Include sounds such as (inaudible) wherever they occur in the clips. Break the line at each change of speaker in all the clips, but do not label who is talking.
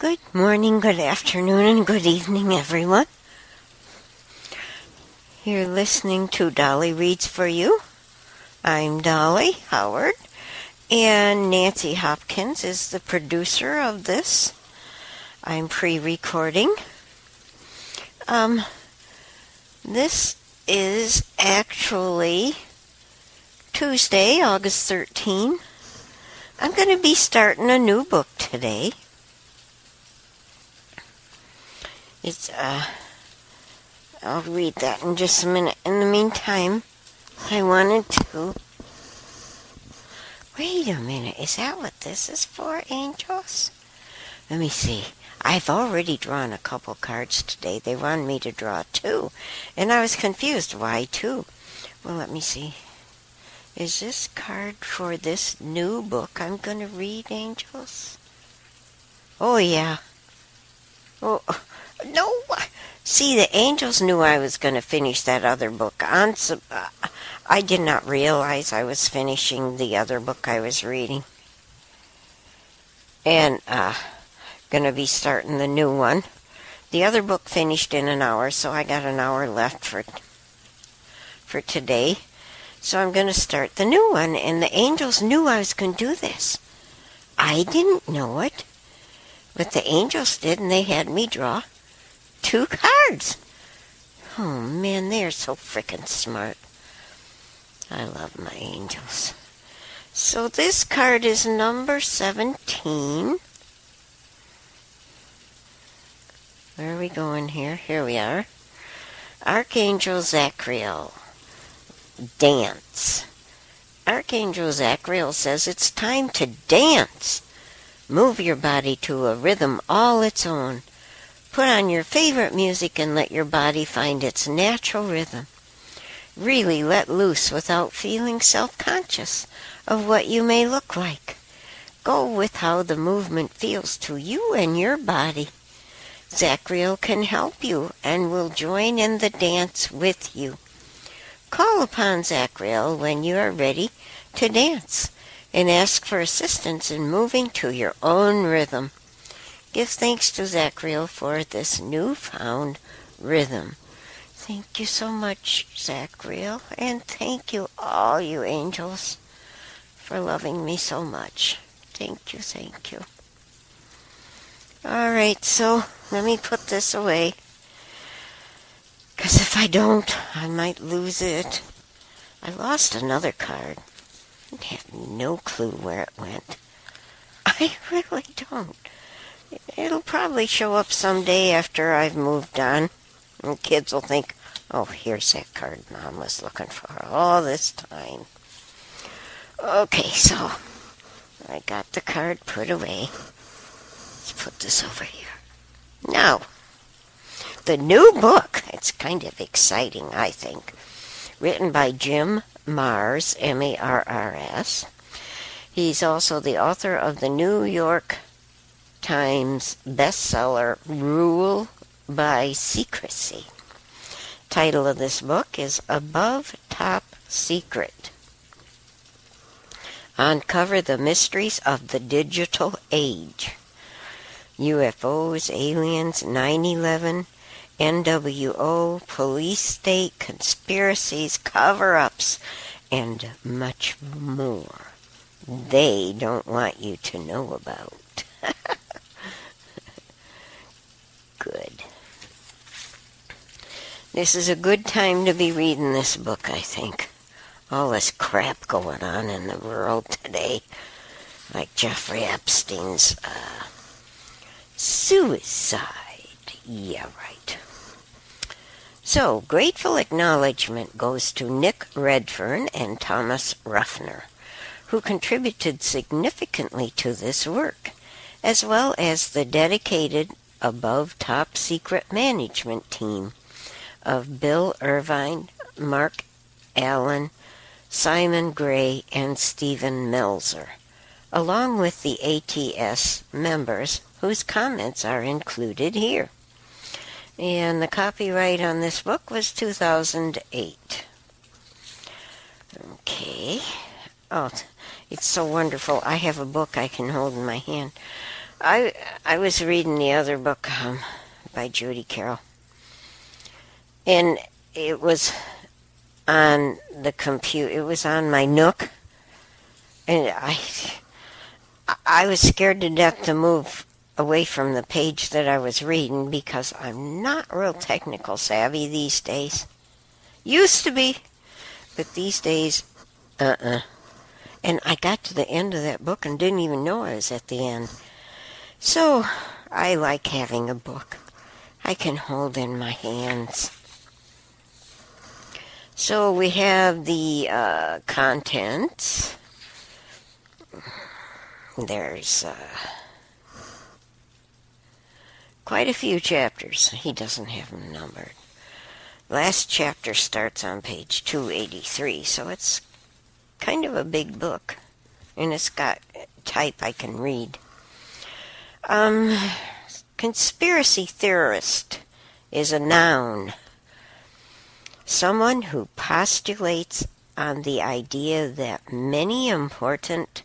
Good morning, good afternoon, and good evening, everyone. You're listening to Dolly Reads for You. I'm Dolly Howard, and Nancy Hopkins is the producer of this. I'm pre recording. Um, this is actually Tuesday, August 13. I'm going to be starting a new book today. It's, uh, I'll read that in just a minute. In the meantime, I wanted to. Wait a minute, is that what this is for, angels? Let me see. I've already drawn a couple cards today. They wanted me to draw two, and I was confused. Why two? Well, let me see. Is this card for this new book I'm going to read, angels? Oh, yeah. Oh, no. See, the angels knew I was going to finish that other book. On, uh, I did not realize I was finishing the other book I was reading. And, uh, going to be starting the new one. The other book finished in an hour, so I got an hour left for for today. So I'm going to start the new one, and the angels knew I was going to do this. I didn't know it, but the angels did, and they had me draw two cards. Oh man, they are so freaking smart. I love my angels. So this card is number 17. Where are we going here? Here we are. Archangel Zachriel. Dance. Archangel Zachriel says it's time to dance. Move your body to a rhythm all its own. Put on your favorite music and let your body find its natural rhythm. Really let loose without feeling self conscious of what you may look like. Go with how the movement feels to you and your body. Zachriel can help you and will join in the dance with you. Call upon Zachriel when you are ready to dance and ask for assistance in moving to your own rhythm. Give thanks to Zachriel for this newfound rhythm. Thank you so much, Zachriel, and thank you, all you angels, for loving me so much. Thank you, thank you. All right, so let me put this away. Because if I don't, I might lose it. I lost another card. I have no clue where it went. I (laughs) really don't. It'll probably show up someday after I've moved on. And kids will think, oh, here's that card Mom was looking for all this time. Okay, so I got the card put away. Let's put this over here. Now, the new book, it's kind of exciting, I think, written by Jim Marrs, M A R R S. He's also the author of the New York Times bestseller Rule by Secrecy. Title of this book is Above Top Secret. Uncover the mysteries of the digital age. UFOs, aliens, 9 11, NWO, police state, conspiracies, cover ups, and much more they don't want you to know about. good. This is a good time to be reading this book, I think. All this crap going on in the world today, like Jeffrey Epstein's uh, suicide. Yeah, right. So, grateful acknowledgement goes to Nick Redfern and Thomas Ruffner, who contributed significantly to this work, as well as the dedicated above top secret management team of Bill Irvin, Mark Allin, Simon Gray, and Stephen Melzer, along with the ATS members whose comments are included here. And the copyright on this book was 2008. Okay. Oh, it's so wonderful. I have a book I can hold in my hand. I I was reading the other book um, by Judy Carroll, and it was on the computer. It was on my Nook, and I I was scared to death to move away from the page that I was reading because I'm not real technical savvy these days. Used to be, but these days, uh uh-uh. uh And I got to the end of that book and didn't even know I was at the end. So I like having a book I can hold in my hands. So we have the uh, contents. There's uh, quite a few chapters. He doesn't have them numbered. Last chapter starts on page 283, so it's kind of a big book. And it's got type I can read. Um, conspiracy theorist is a noun. Someone who postulates on the idea that many important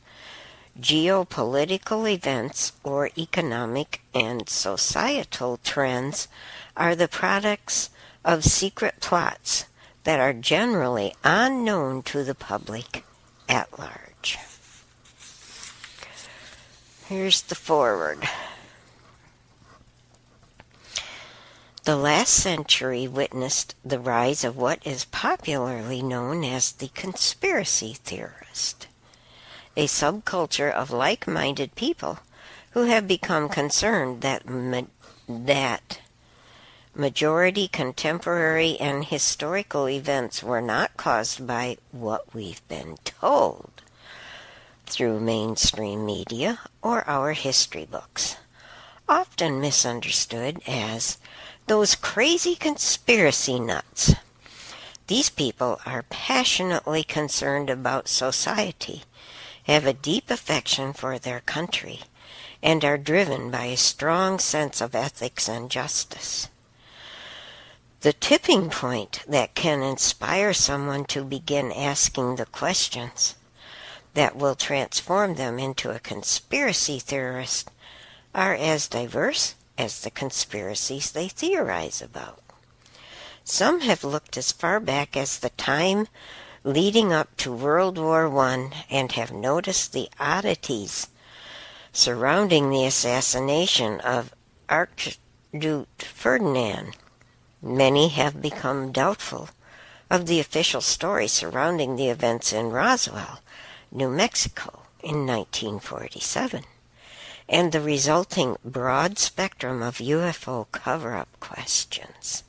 geopolitical events or economic and societal trends are the products of secret plots that are generally unknown to the public at large. Here's the foreword. The last century witnessed the rise of what is popularly known as the conspiracy theorist, a subculture of like-minded people who have become concerned that ma- that majority contemporary and historical events were not caused by what we've been told through mainstream media or our history books, often misunderstood as those crazy conspiracy nuts. These people are passionately concerned about society, have a deep affection for their country, and are driven by a strong sense of ethics and justice. The tipping point that can inspire someone to begin asking the questions that will transform them into a conspiracy theorist are as diverse as the conspiracies they theorize about. Some have looked as far back as the time leading up to World War I and have noticed the oddities surrounding the assassination of Archduke Ferdinand. Many have become doubtful of the official story surrounding the events in Roswell, New Mexico in 1947 and the resulting broad spectrum of UFO cover up questions.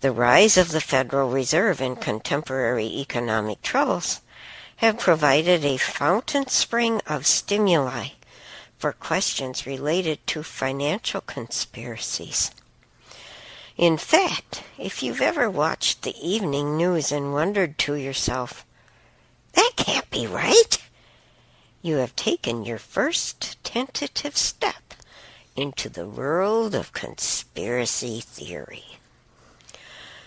The rise of the Federal Reserve and contemporary economic troubles have provided a fountain spring of stimuli for questions related to financial conspiracies. In fact, if you've ever watched the evening news and wondered to yourself, that can't be right, you have taken your first tentative step into the world of conspiracy theory.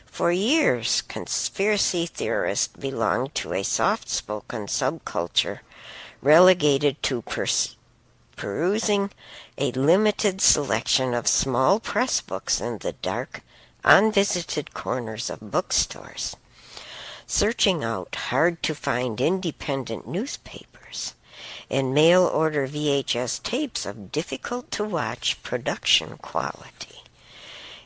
For years, conspiracy theorists belonged to a soft spoken subculture relegated to pers- perusing a limited selection of small press books in the dark, unvisited corners of bookstores, searching out hard to find independent newspapers and mail order VHS tapes of difficult to watch production quality.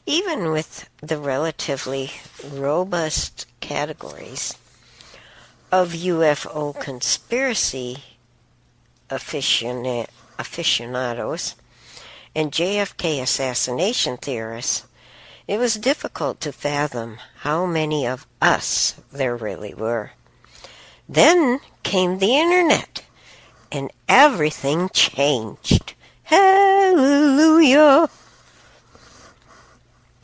Even with the relatively robust categories of UFO conspiracy aficionados and JFK assassination theorists, it was difficult to fathom how many of us there really were. Then came the internet and everything changed. Hallelujah!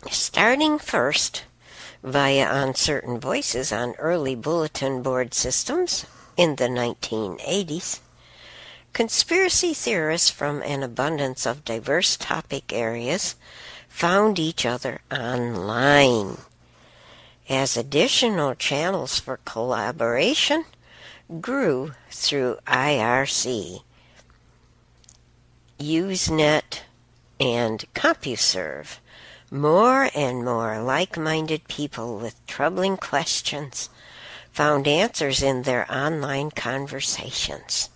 Starting first via uncertain voices on early bulletin board systems in the 1980s, conspiracy theorists from an abundance of diverse topic areas found each other online. As additional channels for collaboration grew through IRC. Usenet, and CompuServe, more and more like minded people with troubling questions found answers in their online conversations.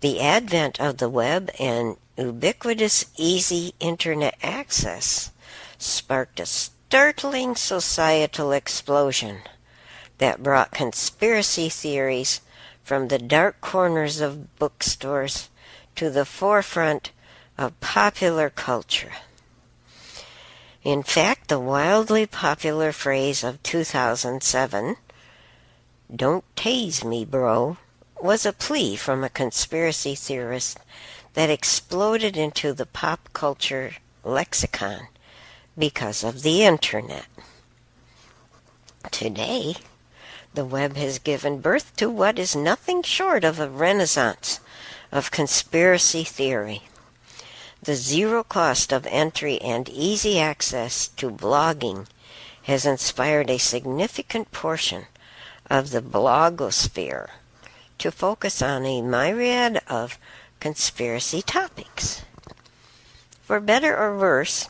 The advent of the web and ubiquitous easy internet access sparked a startling societal explosion that brought conspiracy theories from the dark corners of bookstores to the forefront of popular culture. In fact, the wildly popular phrase of 2007, don't tase me, bro, was a plea from a conspiracy theorist that exploded into the pop culture lexicon because of the internet. Today, the web has given birth to what is nothing short of a renaissance of conspiracy theory. The zero cost of entry and easy access to blogging has inspired a significant portion of the blogosphere to focus on a myriad of conspiracy topics. For better or worse,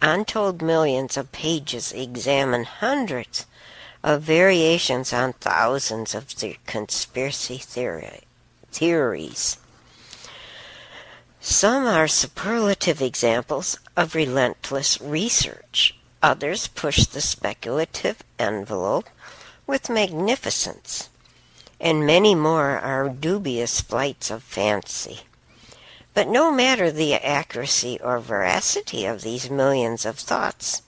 untold millions of pages examine hundreds of variations on thousands of the conspiracy theory, theories. Some are superlative examples of relentless research. Others push the speculative envelope with magnificence. And many more are dubious flights of fancy. But no matter the accuracy or veracity of these millions of thoughts,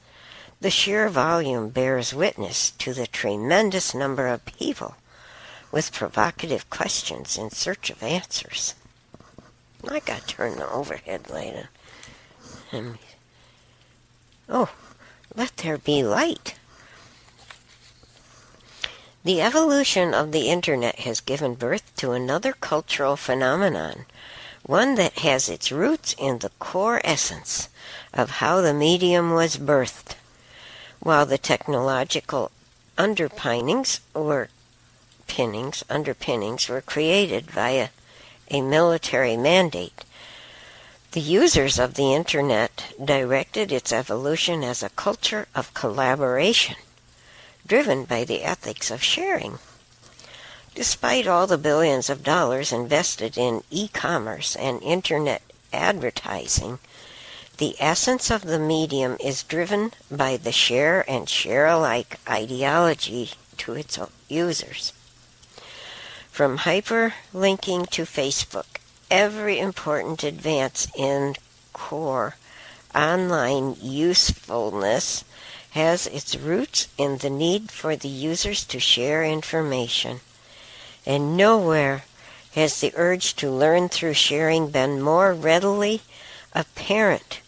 the sheer volume bears witness to the tremendous number of people with provocative questions in search of answers. I got to turn the overhead light hmm. on. Oh, let there be light. The evolution of the internet has given birth to another cultural phenomenon, one that has its roots in the core essence of how the medium was birthed, while the technological underpinnings were pinnings, underpinnings were created via a military mandate. The users of the Internet directed its evolution as a culture of collaboration, driven by the ethics of sharing. Despite all the billions of dollars invested in e commerce and Internet advertising, the essence of the medium is driven by the share and share alike ideology to its users. From hyperlinking to Facebook, every important advance in core online usefulness has its roots in the need for the users to share information. And nowhere has the urge to learn through sharing been more readily apparent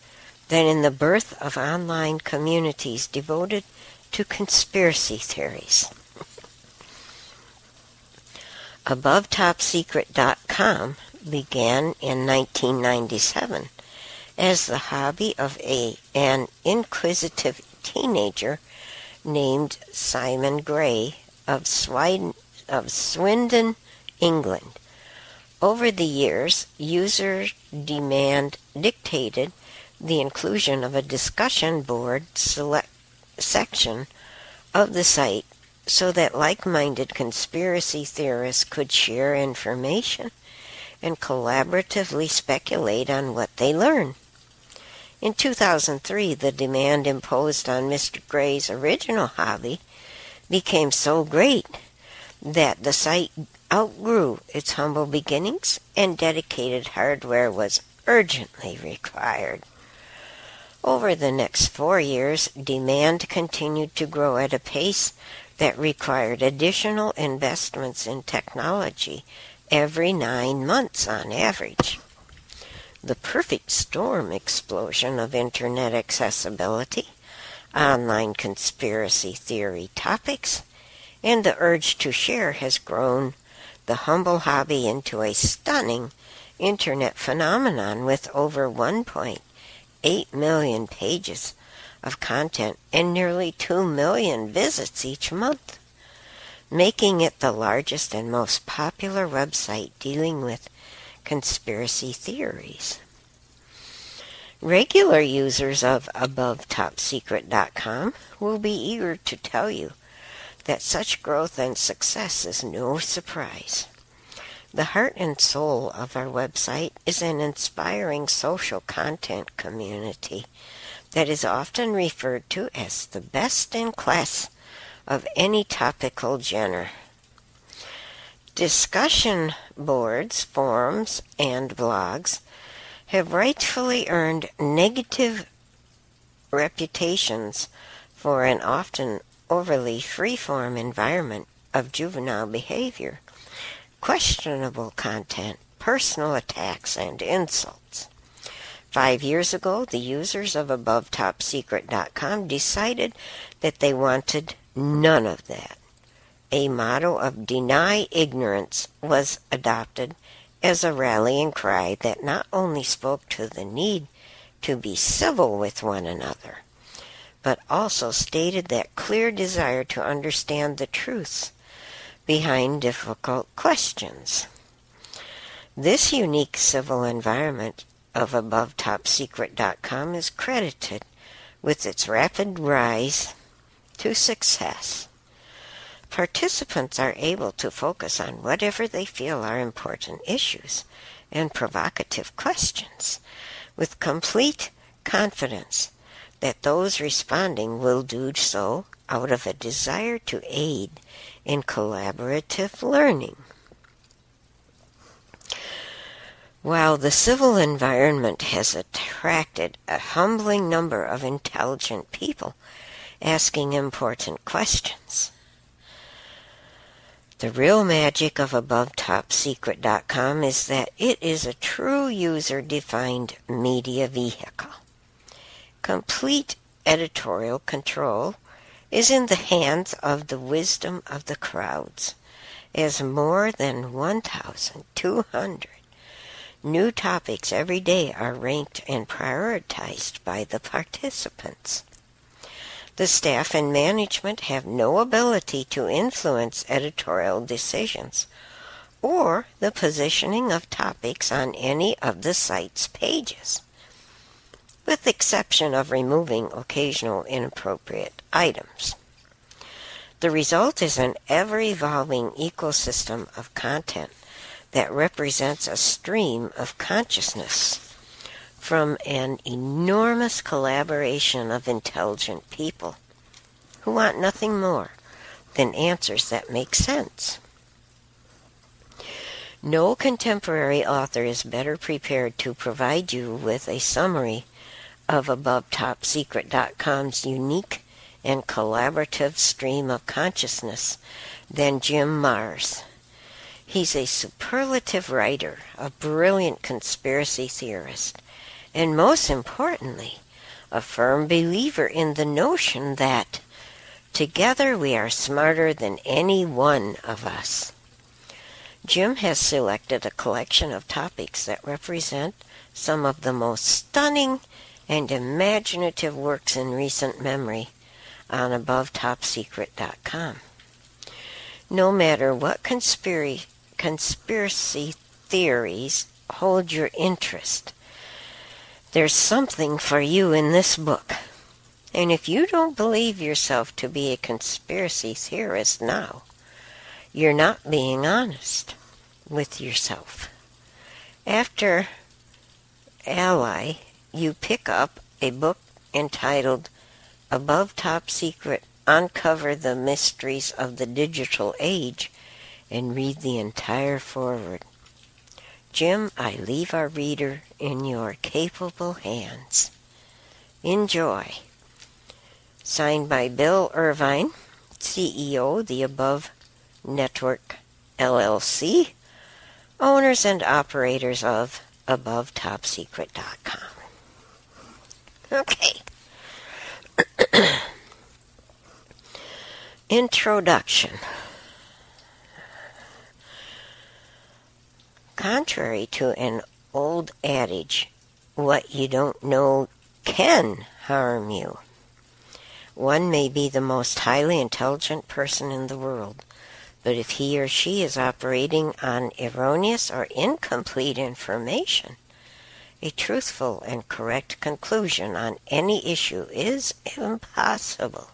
than in the birth of online communities devoted to conspiracy theories. AboveTopSecret.com began in 1997 as the hobby of a, an inquisitive teenager named Simon Gray of, of Swindon, England. Over the years, user demand dictated the inclusion of a discussion board select section of the site so that like minded conspiracy theorists could share information and collaboratively speculate on what they learn. In 2003, the demand imposed on Mr. Gray's original hobby became so great that the site outgrew its humble beginnings and dedicated hardware was urgently required. Over the next four years, demand continued to grow at a pace that required additional investments in technology every nine months on average. The perfect storm explosion of Internet accessibility, online conspiracy theory topics, and the urge to share has grown the humble hobby into a stunning Internet phenomenon with over 1.8 million pages of content and nearly 2 million visits each month, making it the largest and most popular website dealing with conspiracy theories. Regular users of AboveTopSecret.com will be eager to tell you that such growth and success is no surprise. The heart and soul of our website is an inspiring social content community that is often referred to as the best in class of any topical genre. Discussion boards, forums, and blogs have rightfully earned negative reputations for an often overly freeform environment of juvenile behavior, questionable content, personal attacks, and insults. Five years ago, the users of AboveTopSecret.com decided that they wanted none of that. A motto of deny ignorance was adopted as a rallying cry that not only spoke to the need to be civil with one another, but also stated that clear desire to understand the truths behind difficult questions. This unique civil environment of AboveTopSecret.com is credited with its rapid rise to success. Participants are able to focus on whatever they feel are important issues and provocative questions with complete confidence that those responding will do so out of a desire to aid in collaborative learning. While the civil environment has attracted a humbling number of intelligent people asking important questions, the real magic of AboveTopSecret.com is that it is a true user defined media vehicle. Complete editorial control is in the hands of the wisdom of the crowds, as more than 1,200 new topics every day are ranked and prioritized by the participants. The staff and management have no ability to influence editorial decisions or the positioning of topics on any of the site's pages, with the exception of removing occasional inappropriate items. The result is an ever evolving ecosystem of content that represents a stream of consciousness from an enormous collaboration of intelligent people who want nothing more than answers that make sense. No contemporary author is better prepared to provide you with a summary of AboveTopSecret.com's unique and collaborative stream of consciousness than Jim Marrs. He's a superlative writer, a brilliant conspiracy theorist, and most importantly, a firm believer in the notion that together we are smarter than any one of us. Jim has selected a collection of topics that represent some of the most stunning and imaginative works in recent memory on AboveTopSecret.com. No matter what conspiracy, conspiracy theories hold your interest, there's something for you in this book. And if you don't believe yourself to be a conspiracy theorist now, you're not being honest with yourself. After Ally, you pick up a book entitled Above Top Secret Uncover the Mysteries of the Digital Age and read the entire foreword. Jim, I leave our reader in your capable hands. Enjoy. Signed by Bill Irvin, CEO, the Above Network LLC, owners and operators of AboveTopSecret.com. Okay. (coughs) Introduction. Contrary to an old adage, what you don't know can harm you. One may be the most highly intelligent person in the world, But if he or she is operating on erroneous or incomplete information, a truthful and correct conclusion on any issue is impossible.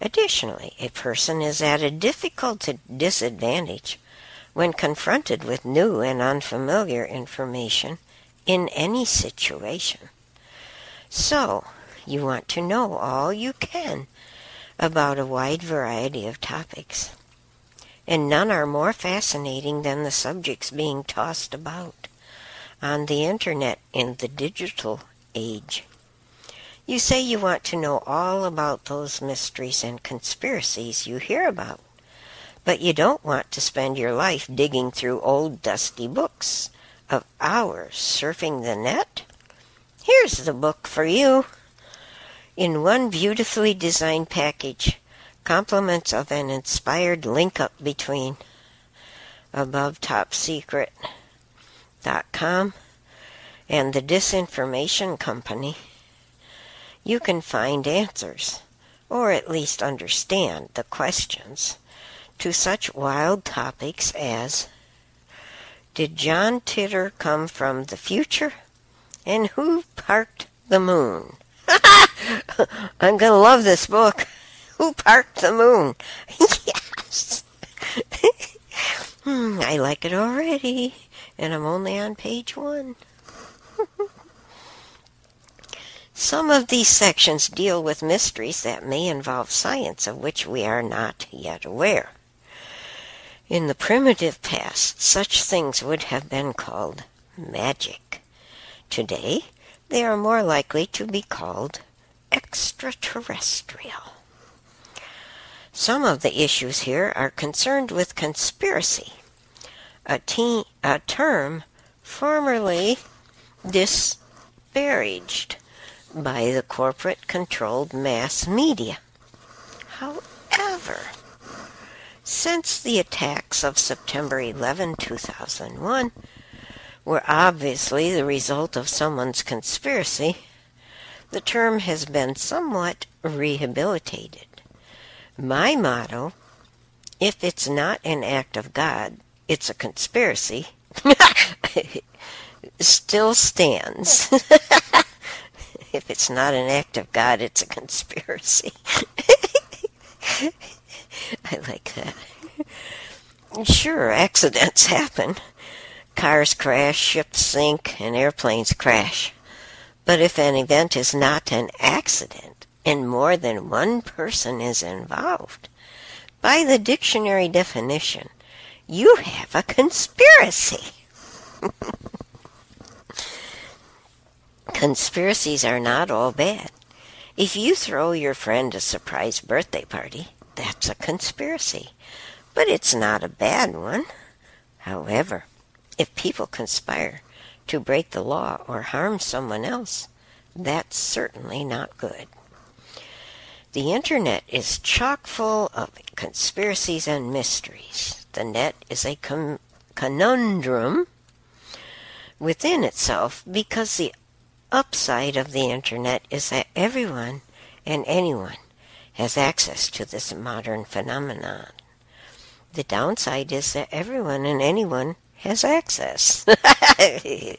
Additionally, a person is at a difficult disadvantage when confronted with new and unfamiliar information in any situation. So, you want to know all you can about a wide variety of topics. And none are more fascinating than the subjects being tossed about on the internet in the digital age. You say you want to know all about those mysteries and conspiracies you hear about, but you don't want to spend your life digging through old dusty books of hours surfing the net? Here's the book for you. In one beautifully designed package, compliments of an inspired link up between above top secret com and the Disinformation Company, you can find answers, or at least understand the questions, to such wild topics as Did John Titor come from the future? And who parked the moon? (laughs) I'm going to love this book. (laughs) Who parked the moon? (laughs) yes. hmm, I like it already and I'm only on page one. (laughs) Some of these sections deal with mysteries that may involve science of which we are not yet aware. In the primitive past, such things would have been called magic. Today, they are more likely to be called extraterrestrial. Some of the issues here are concerned with conspiracy a, te- a term formerly disparaged by the corporate controlled mass media. However, since the attacks of September 11, 2001, were obviously the result of someone's conspiracy, the term has been somewhat rehabilitated. My motto if it's not an act of God, it's a conspiracy (laughs) still stands. (laughs) if it's not an act of God, it's a conspiracy. (laughs) I like that. Sure, accidents happen. Cars crash, ships sink, and airplanes crash. But if an event is not an accident and more than one person is involved, by the dictionary definition, you have a conspiracy. Conspiracies are not all bad. If you throw your friend a surprise birthday party, that's a conspiracy. But it's not a bad one. However, if people conspire to break the law or harm someone else, that's certainly not good. The internet is chock full of conspiracies and mysteries the net is a con- conundrum within itself because the upside of the internet is that everyone and anyone has access to this modern phenomenon. The downside is that everyone and anyone has access. (laughs) the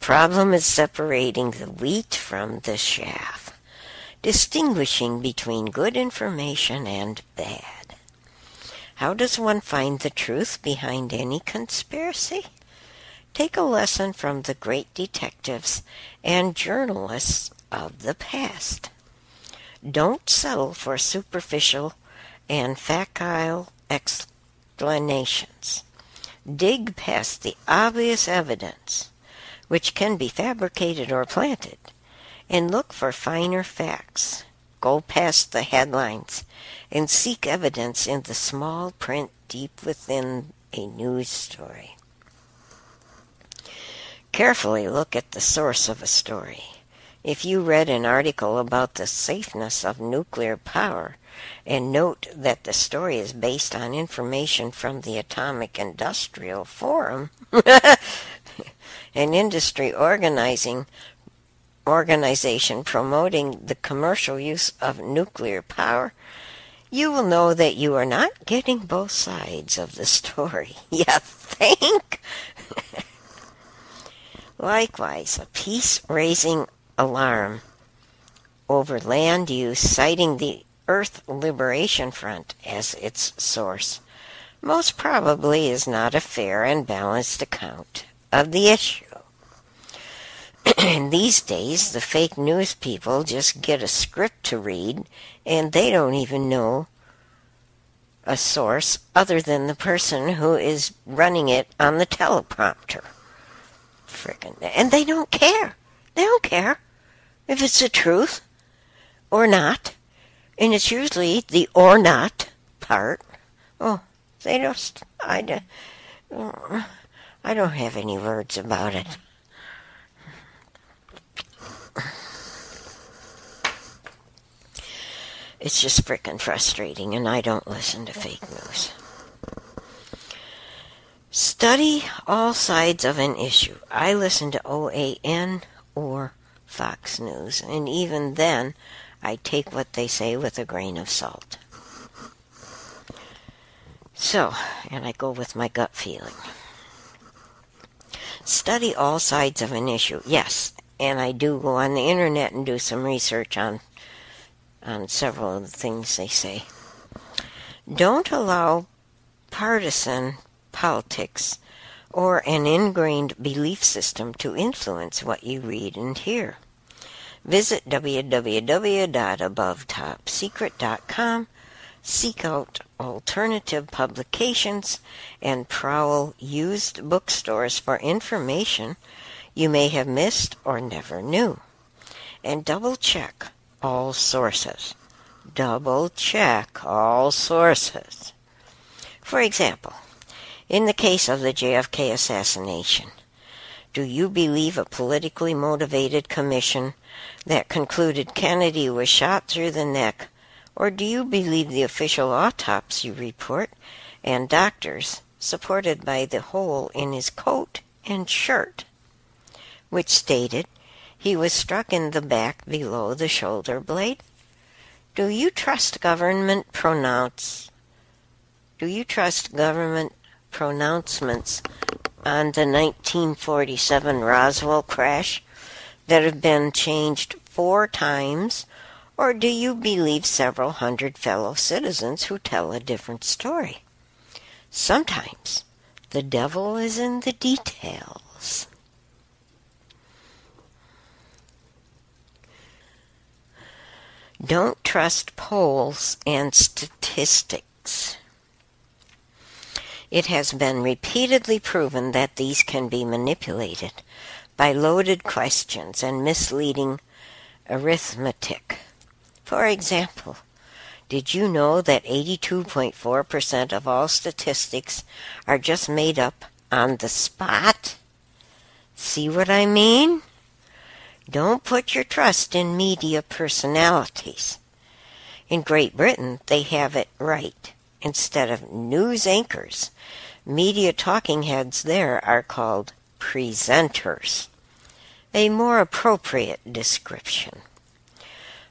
problem is separating the wheat from the chaff, distinguishing between good information and bad. How does one find the truth behind any conspiracy? Take a lesson from the great detectives and journalists of the past. Don't settle for superficial and facile explanations. Dig past the obvious evidence, which can be fabricated or planted, and look for finer facts. Go past the headlines and seek evidence in the small print deep within a news story. Carefully look at the source of a story. If you read an article about the safeness of nuclear power and note that the story is based on information from the Atomic Industrial Forum, (laughs) an industry organizing organization promoting the commercial use of nuclear power, you will know that you are not getting both sides of the (laughs) story. You think? (laughs) Likewise, a piece raising alarm over land use, citing the Earth Liberation Front as its source, most probably is not a fair and balanced account of the issue. (clears throat) And these days, the fake news people just get a script to read and they don't even know a source other than the person who is running it on the teleprompter. Frickin' and they don't care. They don't care if it's the truth or not. And it's usually the or not part. Oh, they just I, I don't have any words about it. It's just frickin' frustrating, and I don't listen to fake news. Study all sides of an issue. I listen to OAN or Fox News, and even then, I take what they say with a grain of salt. So, and I go with my gut feeling. Study all sides of an issue. Yes, and I do go on the internet and do some research on on several of the things they say. Don't allow partisan politics or an ingrained belief system to influence what you read and hear. Visit www.abovetopsecret.com, seek out alternative publications, and prowl used bookstores for information you may have missed or never knew. And double check all sources. Double check all sources. For example, in the case of the JFK assassination, do you believe a politically motivated commission that concluded Kennedy was shot through the neck, or do you believe the official autopsy report and doctors supported by the hole in his coat and shirt, which stated he was struck in the back below the shoulder blade? Do you trust government pronounce do you trust government pronouncements on the 1947 Roswell crash that have been changed four times, or do you believe several hundred fellow citizens who tell a different story? Sometimes the devil is in the details. Don't trust polls and statistics. It has been repeatedly proven that these can be manipulated by loaded questions and misleading arithmetic. For example, did you know that 82.4% of all statistics are just made up on the spot? See what I mean? Don't put your trust in media personalities. In Great Britain, they have it right. Instead of news anchors, media talking heads there are called presenters. A more appropriate description.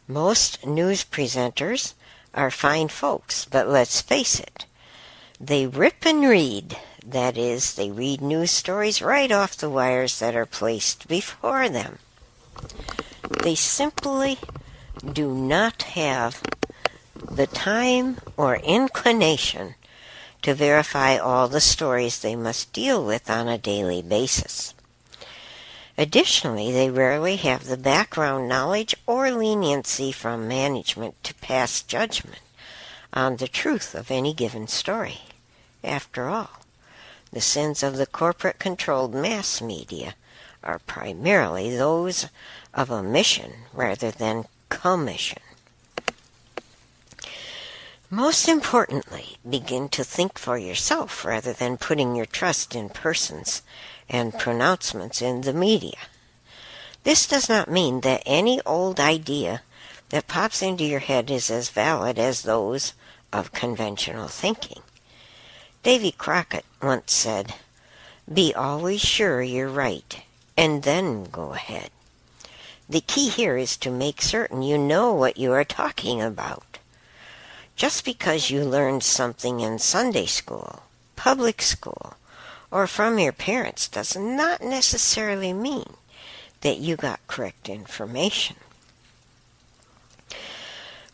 Most news presenters are fine folks, but let's face it, they rip and read. That is, they read news stories right off the wires that are placed before them. They simply do not have the time or inclination to verify all the stories they must deal with on a daily basis. Additionally, they rarely have the background knowledge or leniency from management to pass judgment on the truth of any given story. After all, the sins of the corporate controlled mass media are primarily those of omission rather than commission. Most importantly, begin to think for yourself rather than putting your trust in persons and pronouncements in the media. This does not mean that any old idea that pops into your head is as valid as those of conventional thinking. Davy Crockett once said, Be always sure you're right and then go ahead. The key here is to make certain you know what you are talking about. Just because you learned something in Sunday school, public school, or from your parents does not necessarily mean that you got correct information.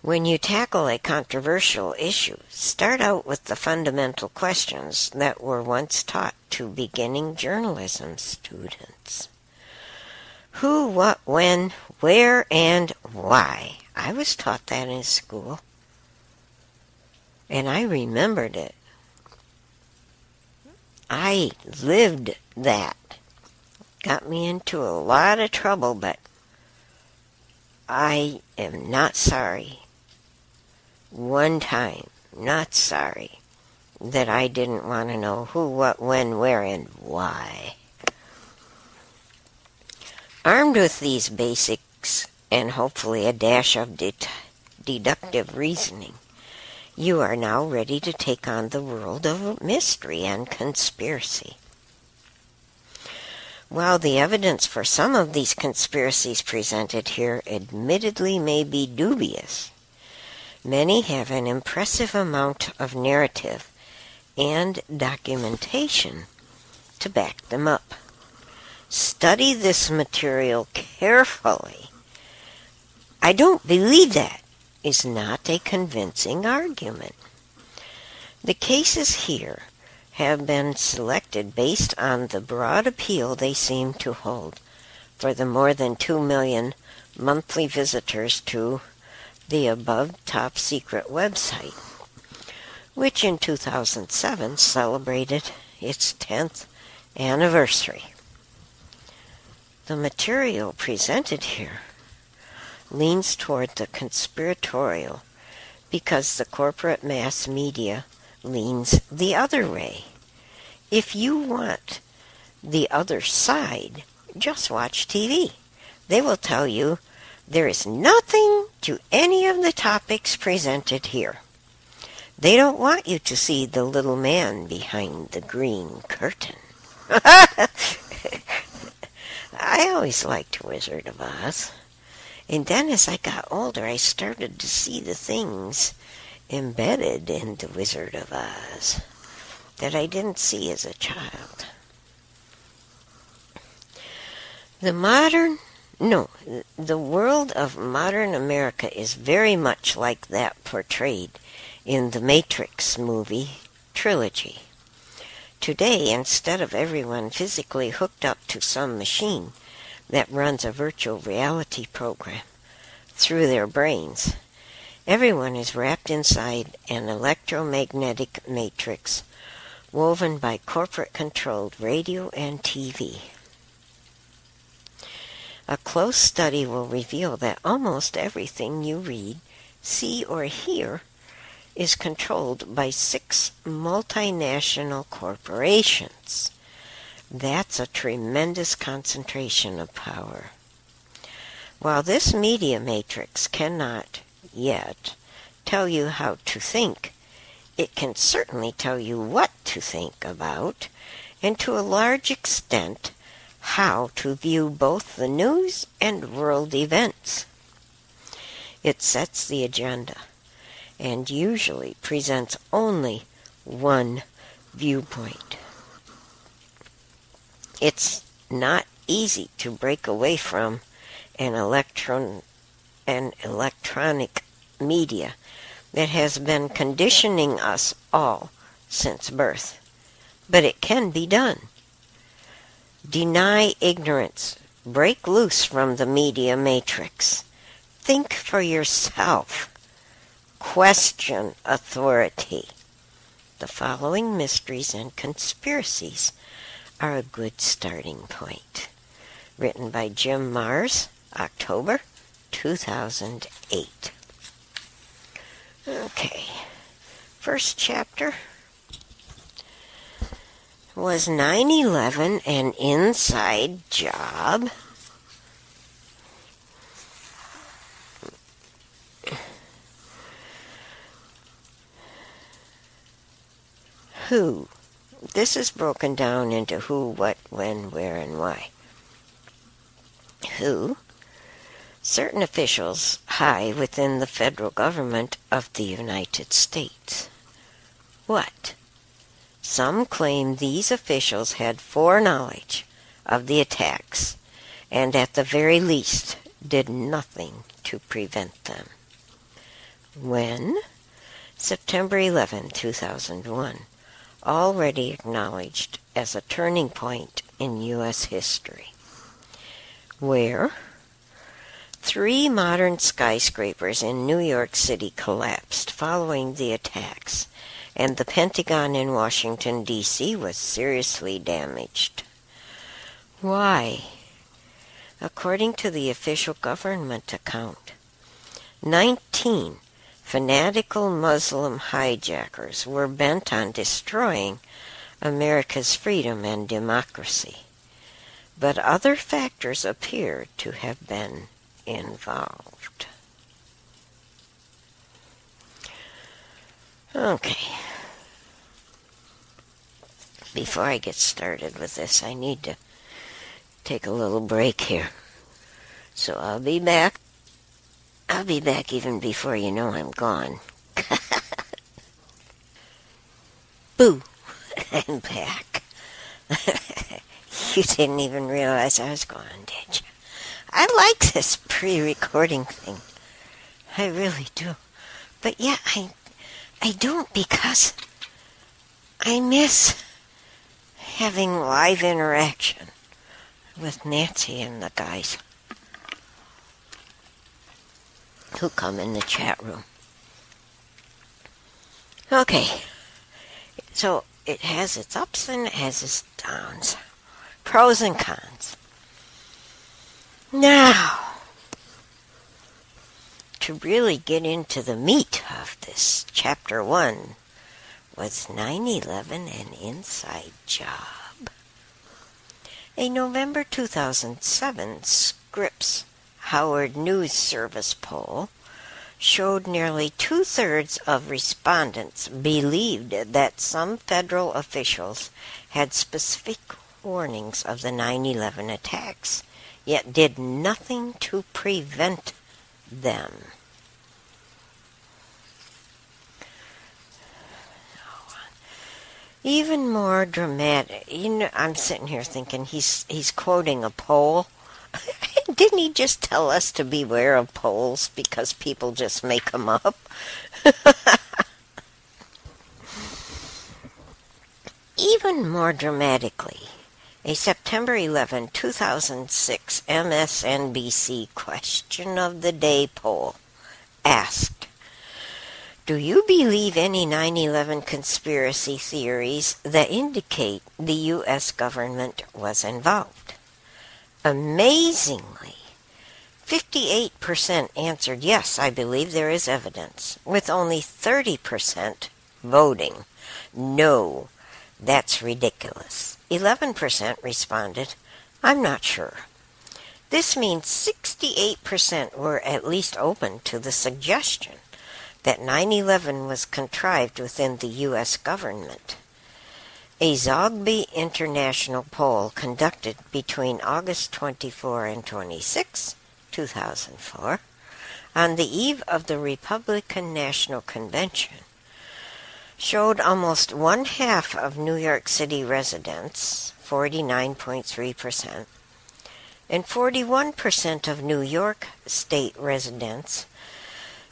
When you tackle a controversial issue, start out with the fundamental questions that were once taught to beginning journalism students. Who, what, when, where, and why. I was taught that in school. And I remembered it. I lived that. Got me into a lot of trouble, but I am not sorry one time, not sorry, that I didn't want to know who, what, when, where, and why. Armed with these basics and hopefully a dash of de- deductive reasoning, you are now ready to take on the world of mystery and conspiracy. While the evidence for some of these conspiracies presented here admittedly may be dubious, Many have an impressive amount of narrative and documentation to back them up. Study this material carefully. I don't believe that is not a convincing argument. The cases here have been selected based on the broad appeal they seem to hold for the more than 2 million monthly visitors to the above top secret website, which in 2007 celebrated its 10th anniversary. The material presented here leans toward the conspiratorial because the corporate mass media leans the other way. If you want the other side, just watch TV. They will tell you there is nothing to any of the topics presented here. They don't want you to see the little man behind the green curtain. (laughs) I always liked Wizard of Oz. And then as I got older, I started to see the things embedded in the Wizard of Oz that I didn't see as a child. The modern no, the world of modern America is very much like that portrayed in the Matrix movie trilogy. Today, instead of everyone physically hooked up to some machine that runs a virtual reality program through their brains, everyone is wrapped inside an electromagnetic matrix woven by corporate controlled radio and TV. A close study will reveal that almost everything you read, see, or hear is controlled by six multinational corporations. That's a tremendous concentration of power. While this media matrix cannot yet tell you how to think, it can certainly tell you what to think about, and to a large extent how to view both the news and world events. It sets the agenda and usually presents only one viewpoint. It's not easy to break away from an electron an electronic media that has been conditioning us all since birth. But it can be done. Deny ignorance. Break loose from the media matrix. Think for yourself. Question authority. The following mysteries and conspiracies are a good starting point. Written by Jim Marrs, October 2008. Okay, first chapter was 9 11 an inside job? Who? This is broken down into who, what, when, where, and why. Who? Certain officials high within the federal government of the United States. What? Some claim these officials had foreknowledge of the attacks and at the very least did nothing to prevent them. When? September 11, 2001, already acknowledged as a turning point in U.S. history. Where? Three modern skyscrapers in New York City collapsed following the attacks, and the Pentagon in Washington, D.C. was seriously damaged. Why? According to the official government account, 19 fanatical Muslim hijackers were bent on destroying America's freedom and democracy. But other factors appear to have been involved. Okay. Before I get started with this, I need to take a little break here. So I'll be back. I'll be back even before you know I'm gone. (laughs) Boo! (laughs) I'm back. (laughs) you didn't even realize I was gone, did you? I like this pre-recording thing. I really do. But yeah, I I don't because I miss having live interaction with Nancy and the guys who come in the chat room. Okay. So it has its ups and it has its downs. Pros and cons. Now, to really get into the meat of this chapter one was 9-11 an inside job. A November 2007 Scripps Howard News Service poll showed nearly two thirds of respondents believed that some federal officials had specific warnings of the 9 11 attacks yet did nothing to prevent them. Even more dramatic. You know, I'm sitting here thinking he's he's quoting a poll. (laughs) Didn't he just tell us to beware of polls because people just make them up? (laughs) Even more dramatically, a September 11, 2006 MSNBC question of the day poll asked, Do you believe any 9 11 conspiracy theories that indicate the U.S. government was involved? Amazingly, 58% answered yes, I believe there is evidence, with only 30% voting no, that's ridiculous. 11% responded, I'm not sure. This means 68% were at least open to the suggestion that 9 11 was contrived within the U.S. government. A Zogby International poll conducted between August 24 and 26, 2004, on the eve of the Republican National Convention, showed almost one half of New York City residents, 49.3%, and 41% of New York state residents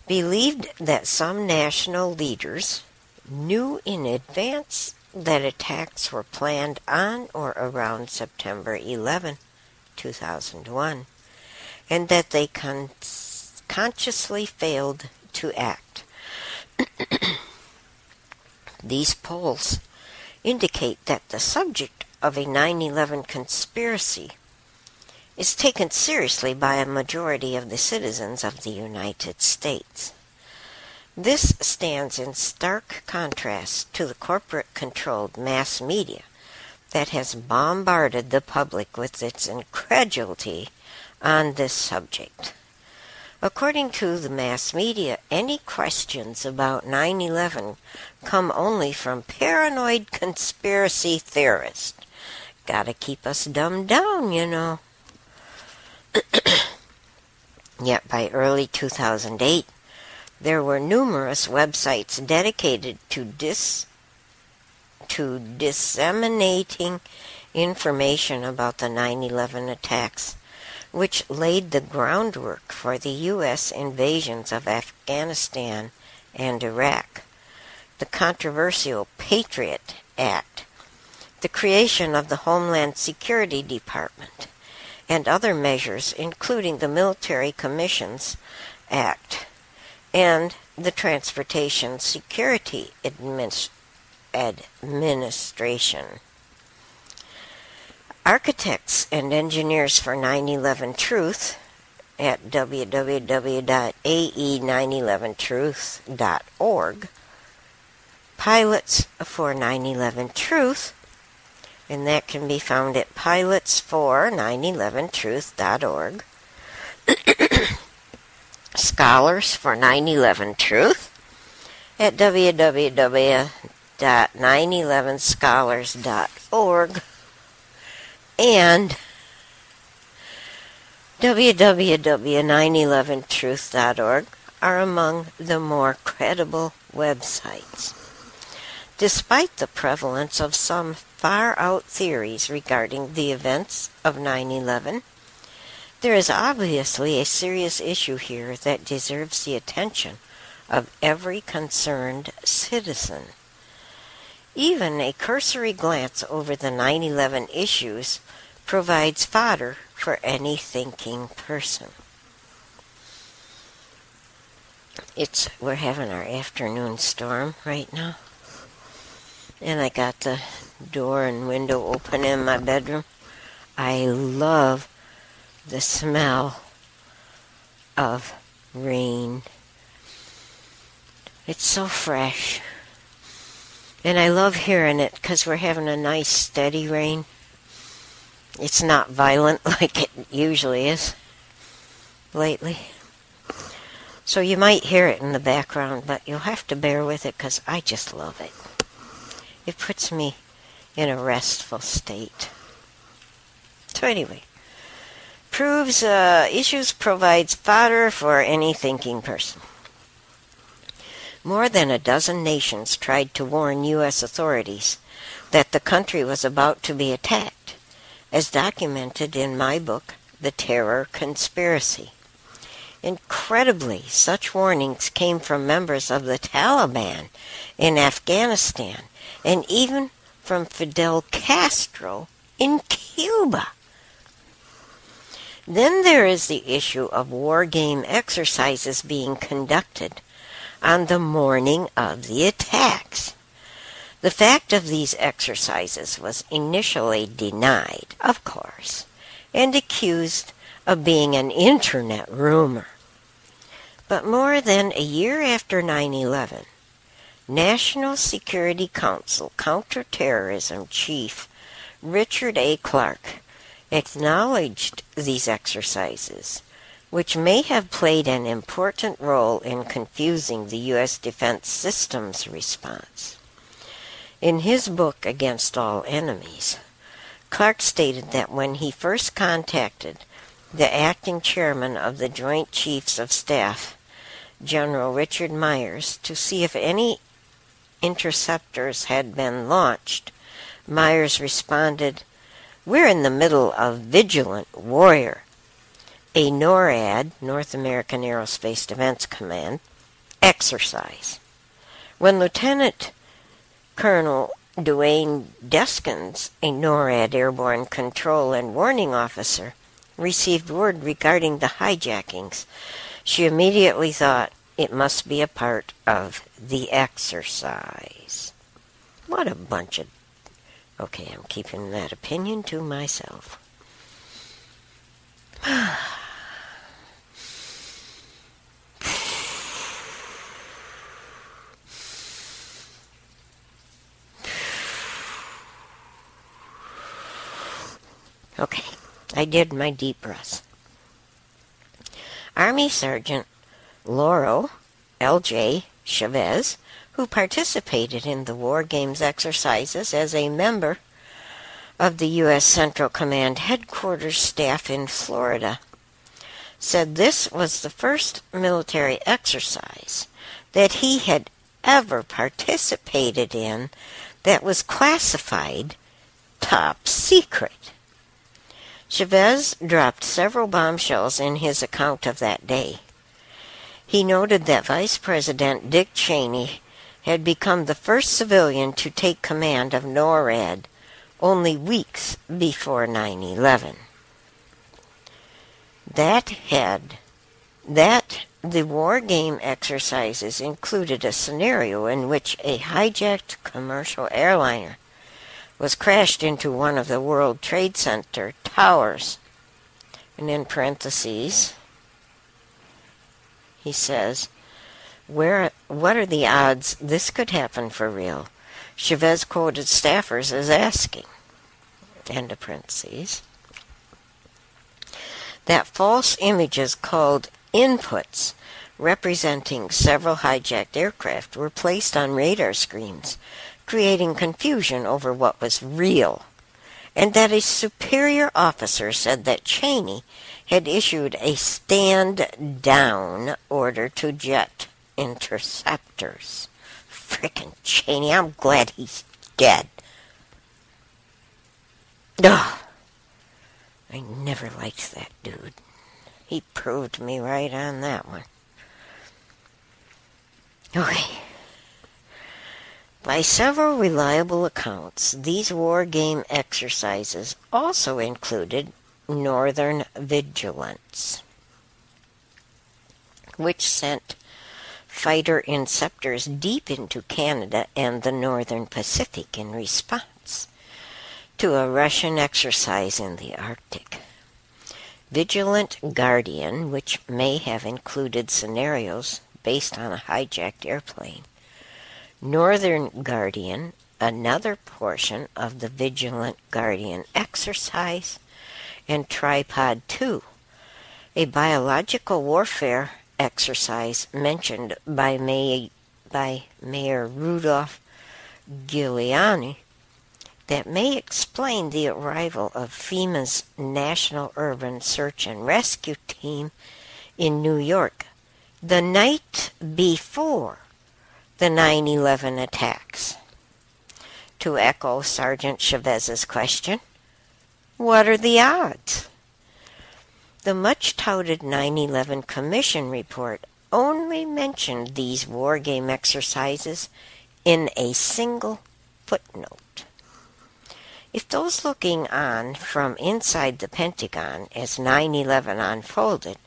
believed that some national leaders knew in advance that attacks were planned on or around September 11, 2001, and that they con- consciously failed to act. (clears throat) These polls indicate that the subject of a 9 11 conspiracy is taken seriously by a majority of the citizens of the United States. This stands in stark contrast to the corporate controlled mass media that has bombarded the public with its incredulity on this subject. According to the mass media, any questions about 9 11 come only from paranoid conspiracy theorists. Gotta keep us dumbed down, you know. (coughs) Yet by early 2008, there were numerous websites dedicated to dis to disseminating information about the 9/11 attacks, which laid the groundwork for the US invasions of Afghanistan and Iraq, the controversial Patriot Act, the creation of the Homeland Security Department, and other measures including the Military Commissions Act and the Transportation Security Administration Architects and engineers for 9/11 Truth at www.ae911truth.org. Pilots for 9/11 Truth, and that can be found at pilotsfor911truth.org. (coughs) Scholars for 9/11 Truth at www.911scholars.org and www.911truth.org are among the more credible websites. Despite the prevalence of some far out theories regarding the events of 9 11, there is obviously a serious issue here that deserves the attention of every concerned citizen. Even a cursory glance over the 9 11 issues provides fodder for any thinking person. It's we're having our afternoon storm right now. And I got the door and window open in my bedroom. I love the smell of rain. It's so fresh. And I love hearing it because we're having a nice steady rain. It's not violent (laughs) like it usually is lately. So you might hear it in the background, but you'll have to bear with it because I just love it. It puts me in a restful state. So anyway, proves uh, issues provides fodder for any thinking person. More than a dozen nations tried to warn U.S. authorities that the country was about to be attacked as documented in my book, The Terror Conspiracy. Incredibly, such warnings came from members of the Taliban in Afghanistan and even from Fidel Castro in Cuba. Then there is the issue of war game exercises being conducted on the morning of the attacks. The fact of these exercises was initially denied, of course, and accused of being an internet rumor. But more than a year after 9 11, National Security Council counterterrorism chief Richard A. Clarke acknowledged these exercises, which may have played an important role in confusing the U.S. defense systems response. In his book, Against All Enemies, Clarke stated that when he first contacted the acting chairman of the Joint Chiefs of Staff, General Richard Myers, to see if any interceptors had been launched, Myers responded, We're in the middle of Vigilant Warrior, a NORAD, North American Aerospace Defense Command, exercise. When Lieutenant Colonel Duane Deskins, a NORAD airborne control and warning officer, received word regarding the hijackings. She immediately thought it must be a part of the exercise. What a bunch of. Okay, I'm keeping that opinion to myself. Okay, I did my deep breaths. Army Sergeant Lauro L.J. Chavez, who participated in the War Games exercises as a member of the U.S. Central Command headquarters staff in Florida, said this was the first military exercise that he had ever participated in that was classified top secret. Chavez dropped several bombshells in his account of that day. He noted that Vice President Dick Cheney had become the first civilian to take command of NORAD only weeks before 9 11. That had that the war game exercises included a scenario in which a hijacked commercial airliner was crashed into one of the World Trade Center towers. And in parentheses, he says, Where, what are the odds this could happen for real? Chavez quoted staffers as asking, end of parentheses, that false images called inputs representing several hijacked aircraft were placed on radar screens creating confusion over what was real, and that a superior officer said that Cheney had issued a stand down order to jet interceptors. Frickin' Cheney, I'm glad he's dead. Ugh. I never liked that dude. He proved me right on that one. Okay. By several reliable accounts, these war game exercises also included Northern Vigilance, which sent fighter inceptors deep into Canada and the Northern Pacific in response to a Russian exercise in the Arctic. Vigilant Guardian, which may have included scenarios based on a hijacked airplane, Northern Guardian, another portion of the Vigilant Guardian exercise, and Tripod 2, a biological warfare exercise mentioned by, May, by Mayor Rudolph Giuliani that may explain the arrival of FEMA's National Urban Search and Rescue Team in New York the night before the 9 11 attacks. To echo Sergeant Chavez's question, what are the odds? The much touted 9 11 Commission report only mentioned these war game exercises in a single footnote. If those looking on from inside the Pentagon as 9 11 unfolded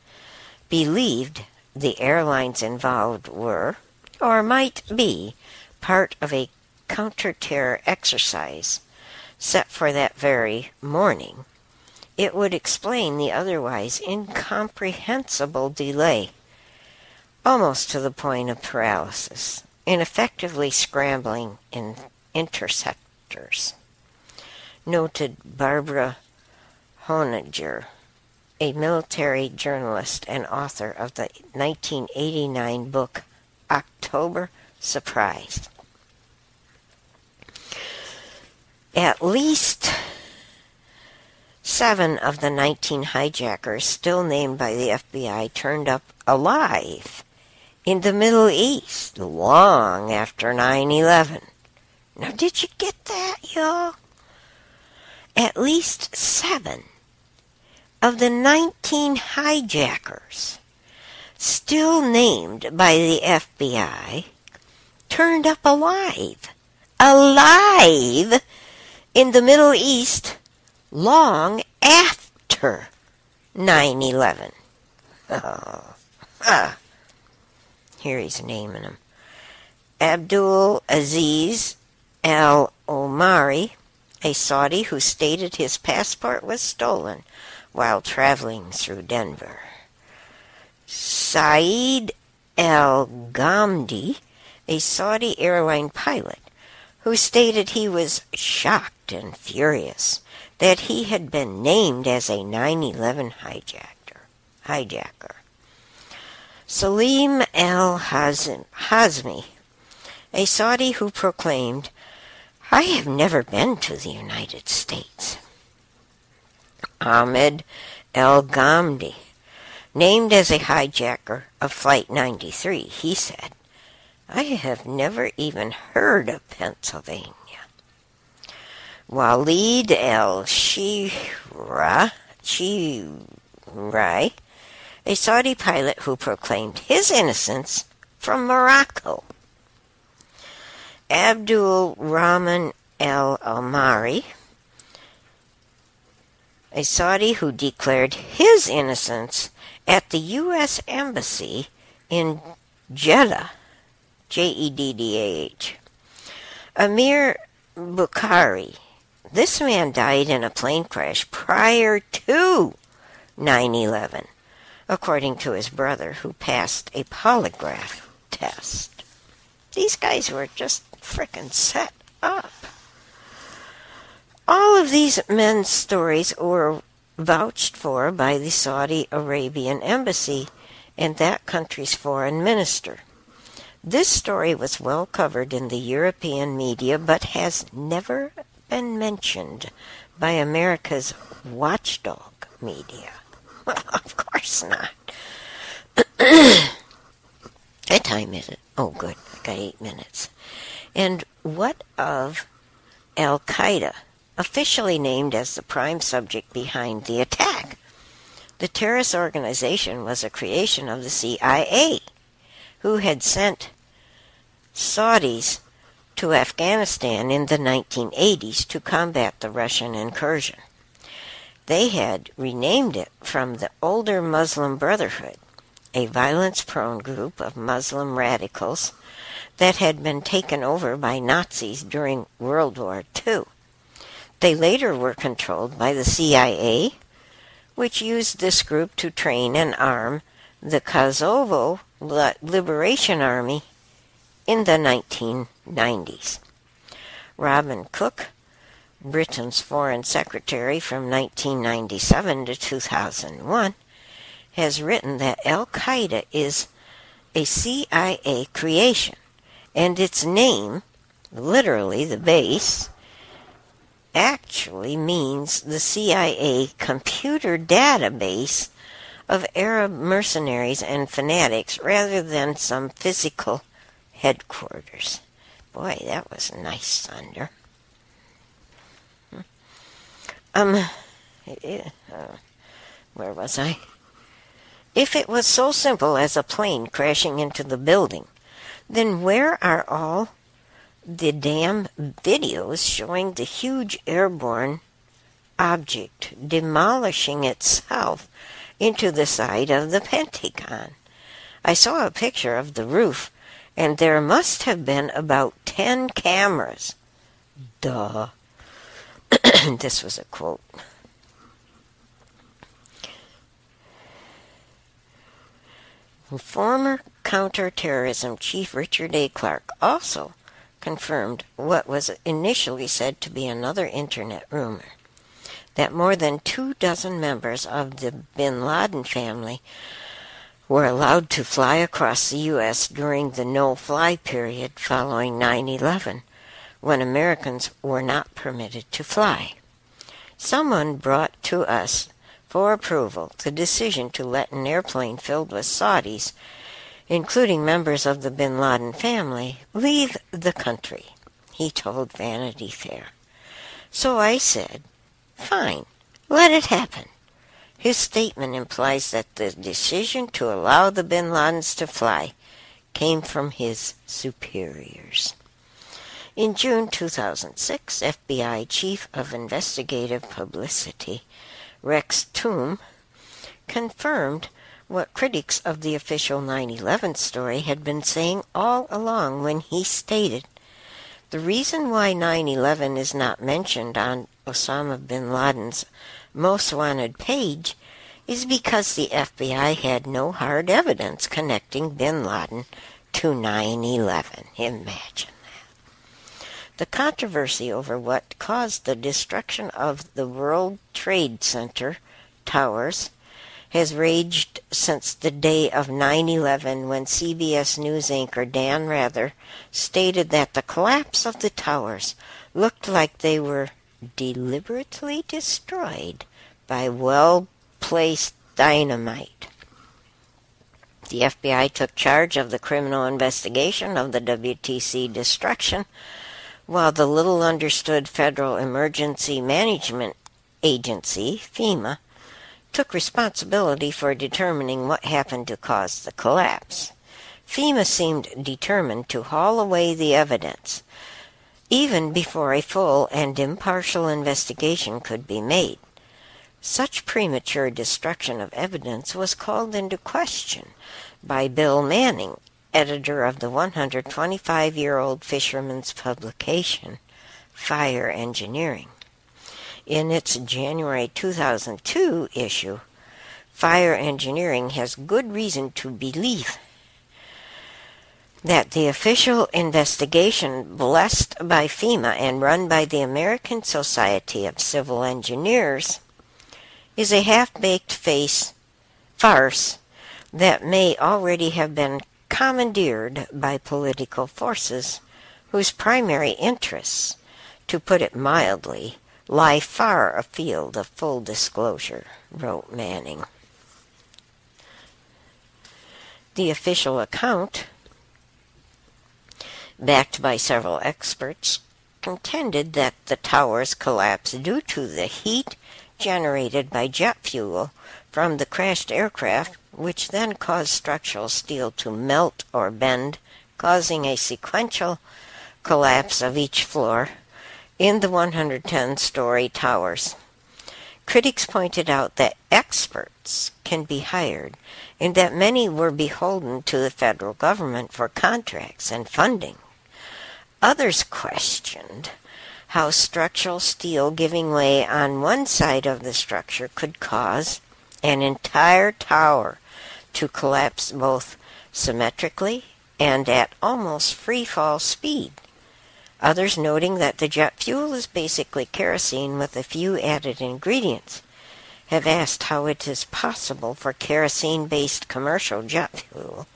believed the airlines involved were, or might be part of a counter-terror exercise set for that very morning, it would explain the otherwise incomprehensible delay, almost to the point of paralysis, in effectively scrambling in interceptors. Noted Barbara Honegger, a military journalist and author of the 1989 book October surprise. At least seven of the 19 hijackers, still named by the FBI, turned up alive in the Middle East long after 9 11. Now, did you get that, y'all? At least seven of the 19 hijackers still named by the FBI, turned up alive. Alive in the Middle East long after 9 11. Oh, ah. Here he's naming them Abdul Aziz Al Omari, a Saudi who stated his passport was stolen while traveling through Denver. Saeed Al Ghamdi, a Saudi airline pilot, who stated he was shocked and furious that he had been named as a 9 11 hijacker. hijacker. Salim Al Hazmi, a Saudi who proclaimed, I have never been to the United States. Ahmed al-Ghamdi, Named as a hijacker of Flight 93, he said, I have never even heard of Pennsylvania. Walid Shira, Shirai, a Saudi pilot who proclaimed his innocence from Morocco. Abdul Rahman El Almari, a Saudi who declared his innocence at the U.S. Embassy in Jeddah, J E D D A H. Amir Bukhari. This man died in a plane crash prior to 9 11, according to his brother, who passed a polygraph test. These guys were just frickin' set up. All of these men's stories were vouched for by the Saudi Arabian embassy and that country's foreign minister. This story was well covered in the European media but has never been mentioned by America's watchdog media. Well, (laughs) of course not. (clears throat) what time is it? Oh, good. I got eight minutes. And what of Al Qaeda? officially named as the prime subject behind the attack. The terrorist organization was a creation of the CIA, who had sent Saudis to Afghanistan in the 1980s to combat the Russian incursion. They had renamed it from the older Muslim Brotherhood, a violence prone group of Muslim radicals that had been taken over by Nazis during World War II. They later were controlled by the CIA, which used this group to train and arm the Kosovo Liberation Army in the 1990s. Robin Cook, Britain's Foreign Secretary from 1997 to 2001, has written that Al Qaeda is a CIA creation, and its name, literally the base, actually means the CIA computer database of Arab mercenaries and fanatics rather than some physical headquarters. Boy, that was nice thunder. Hmm. Um, uh, where was I? If it was so simple as a plane crashing into the building, then where are all the damn videos showing the huge airborne object demolishing itself into the side of the Pentagon. I saw a picture of the roof, and there must have been about ten cameras. Duh. (clears throat) this was a quote. Former counterterrorism chief Richard A. Clarke also confirmed what was initially said to be another internet rumor that more than two dozen members of the bin Laden family were allowed to fly across the U.S. during the no fly period following 9 11, when Americans were not permitted to fly. Someone brought to us for approval the decision to let an airplane filled with Saudis including members of the bin Laden family, leave the country, he told Vanity Fair. So I said, Fine, let it happen. His statement implies that the decision to allow the bin Ladens to fly came from his superiors. In June 2006, FBI Chief of Investigative Publicity Rex Tomb confirmed what critics of the official 9 11 story had been saying all along when he stated the reason why 9 11 is not mentioned on Osama bin Laden's most wanted page is because the FBI had no hard evidence connecting bin Laden to 9 11. Imagine that. The controversy over what caused the destruction of the World Trade Center towers has raged since the day of 9 11 when CBS News anchor Dan Rather stated that the collapse of the towers looked like they were deliberately destroyed by well placed dynamite. The FBI took charge of the criminal investigation of the WTC destruction, while the little understood Federal Emergency Management Agency, FEMA, took responsibility for determining what happened to cause the collapse. FEMA seemed determined to haul away the evidence, even before a full and impartial investigation could be made. Such premature destruction of evidence was called into question by Bill Manning, editor of the 125 year old fisherman's publication, Fire Engineering. In its January 2002 issue, Fire Engineering has good reason to believe that the official investigation blessed by FEMA and run by the American Society of Civil Engineers is a half-baked face farce that may already have been commandeered by political forces whose primary interests, to put it mildly, lie far afield of full disclosure, wrote Manning. The official account, backed by several experts, contended that the towers collapsed due to the heat generated by jet fuel from the crashed aircraft, which then caused structural steel to melt or bend, causing a sequential collapse of each floor in the 110 story towers. Critics pointed out that experts can be hired and that many were beholden to the federal government for contracts and funding. Others questioned how structural steel giving way on one side of the structure could cause an entire tower to collapse both symmetrically and at almost free fall speed. Others noting that the jet fuel is basically kerosene with a few added ingredients have asked how it is possible for kerosene based commercial jet fuel,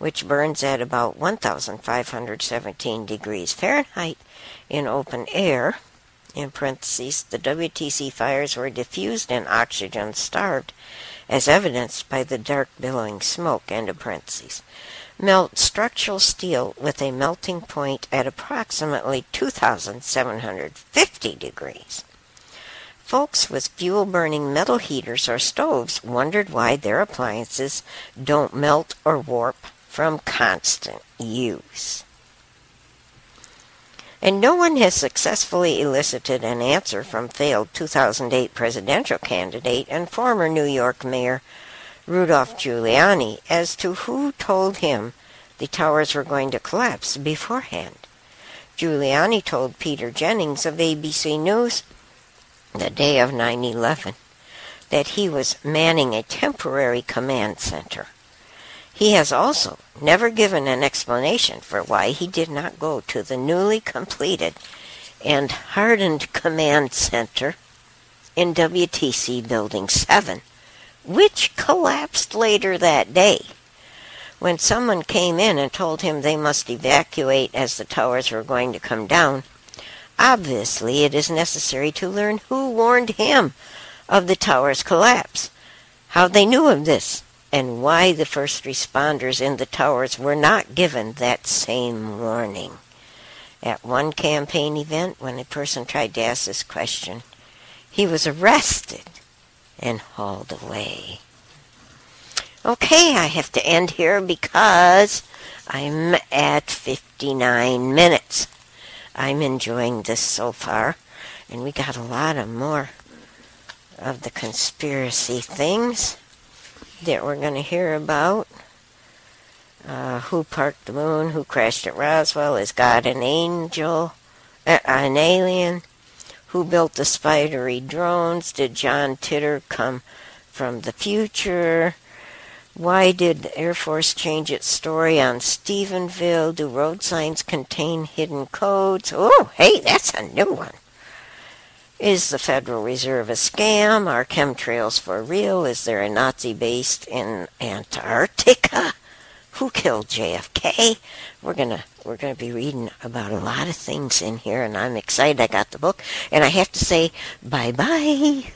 which burns at about 1517 degrees Fahrenheit, in open air, in parentheses, the WTC fires were diffused and oxygen starved, as evidenced by the dark billowing smoke, end of parentheses. Melt structural steel with a melting point at approximately 2,750 degrees. Folks with fuel burning metal heaters or stoves wondered why their appliances don't melt or warp from constant use and no one has successfully elicited an answer from failed 2008 presidential candidate and former New York Mayor Rudolph Giuliani as to who told him the towers were going to collapse beforehand. Giuliani told Peter Jennings of ABC News the day of 9 11 that he was manning a temporary command center he has also never given an explanation for why he did not go to the newly completed and hardened command center in WTC Building 7, which collapsed later that day. When someone came in and told him they must evacuate as the towers were going to come down, obviously it is necessary to learn who warned him of the tower's collapse, how they knew of this, and why the first responders in the towers were not given that same warning. At one campaign event, when a person tried to ask this question, he was arrested and hauled away. Okay, I have to end here because I'm at 59 minutes. I'm enjoying this so far, and we got a lot of more of the conspiracy things that we're going to hear about. Uh, who parked the moon? Who crashed at Roswell? Is God an angel? Uh, an alien? Who built the spidery drones? Did John Titor come from the future? Why did the Air Force change its story on Stephenville? Do road signs contain hidden codes? Oh, hey, that's a new one. Is the Federal Reserve a scam? Are chemtrails for real? Is there a Nazi based in Antarctica? Who killed JFK? We're gonna we're gonna be reading about a lot of things in here, and I'm excited. I got the book, and I have to say bye bye.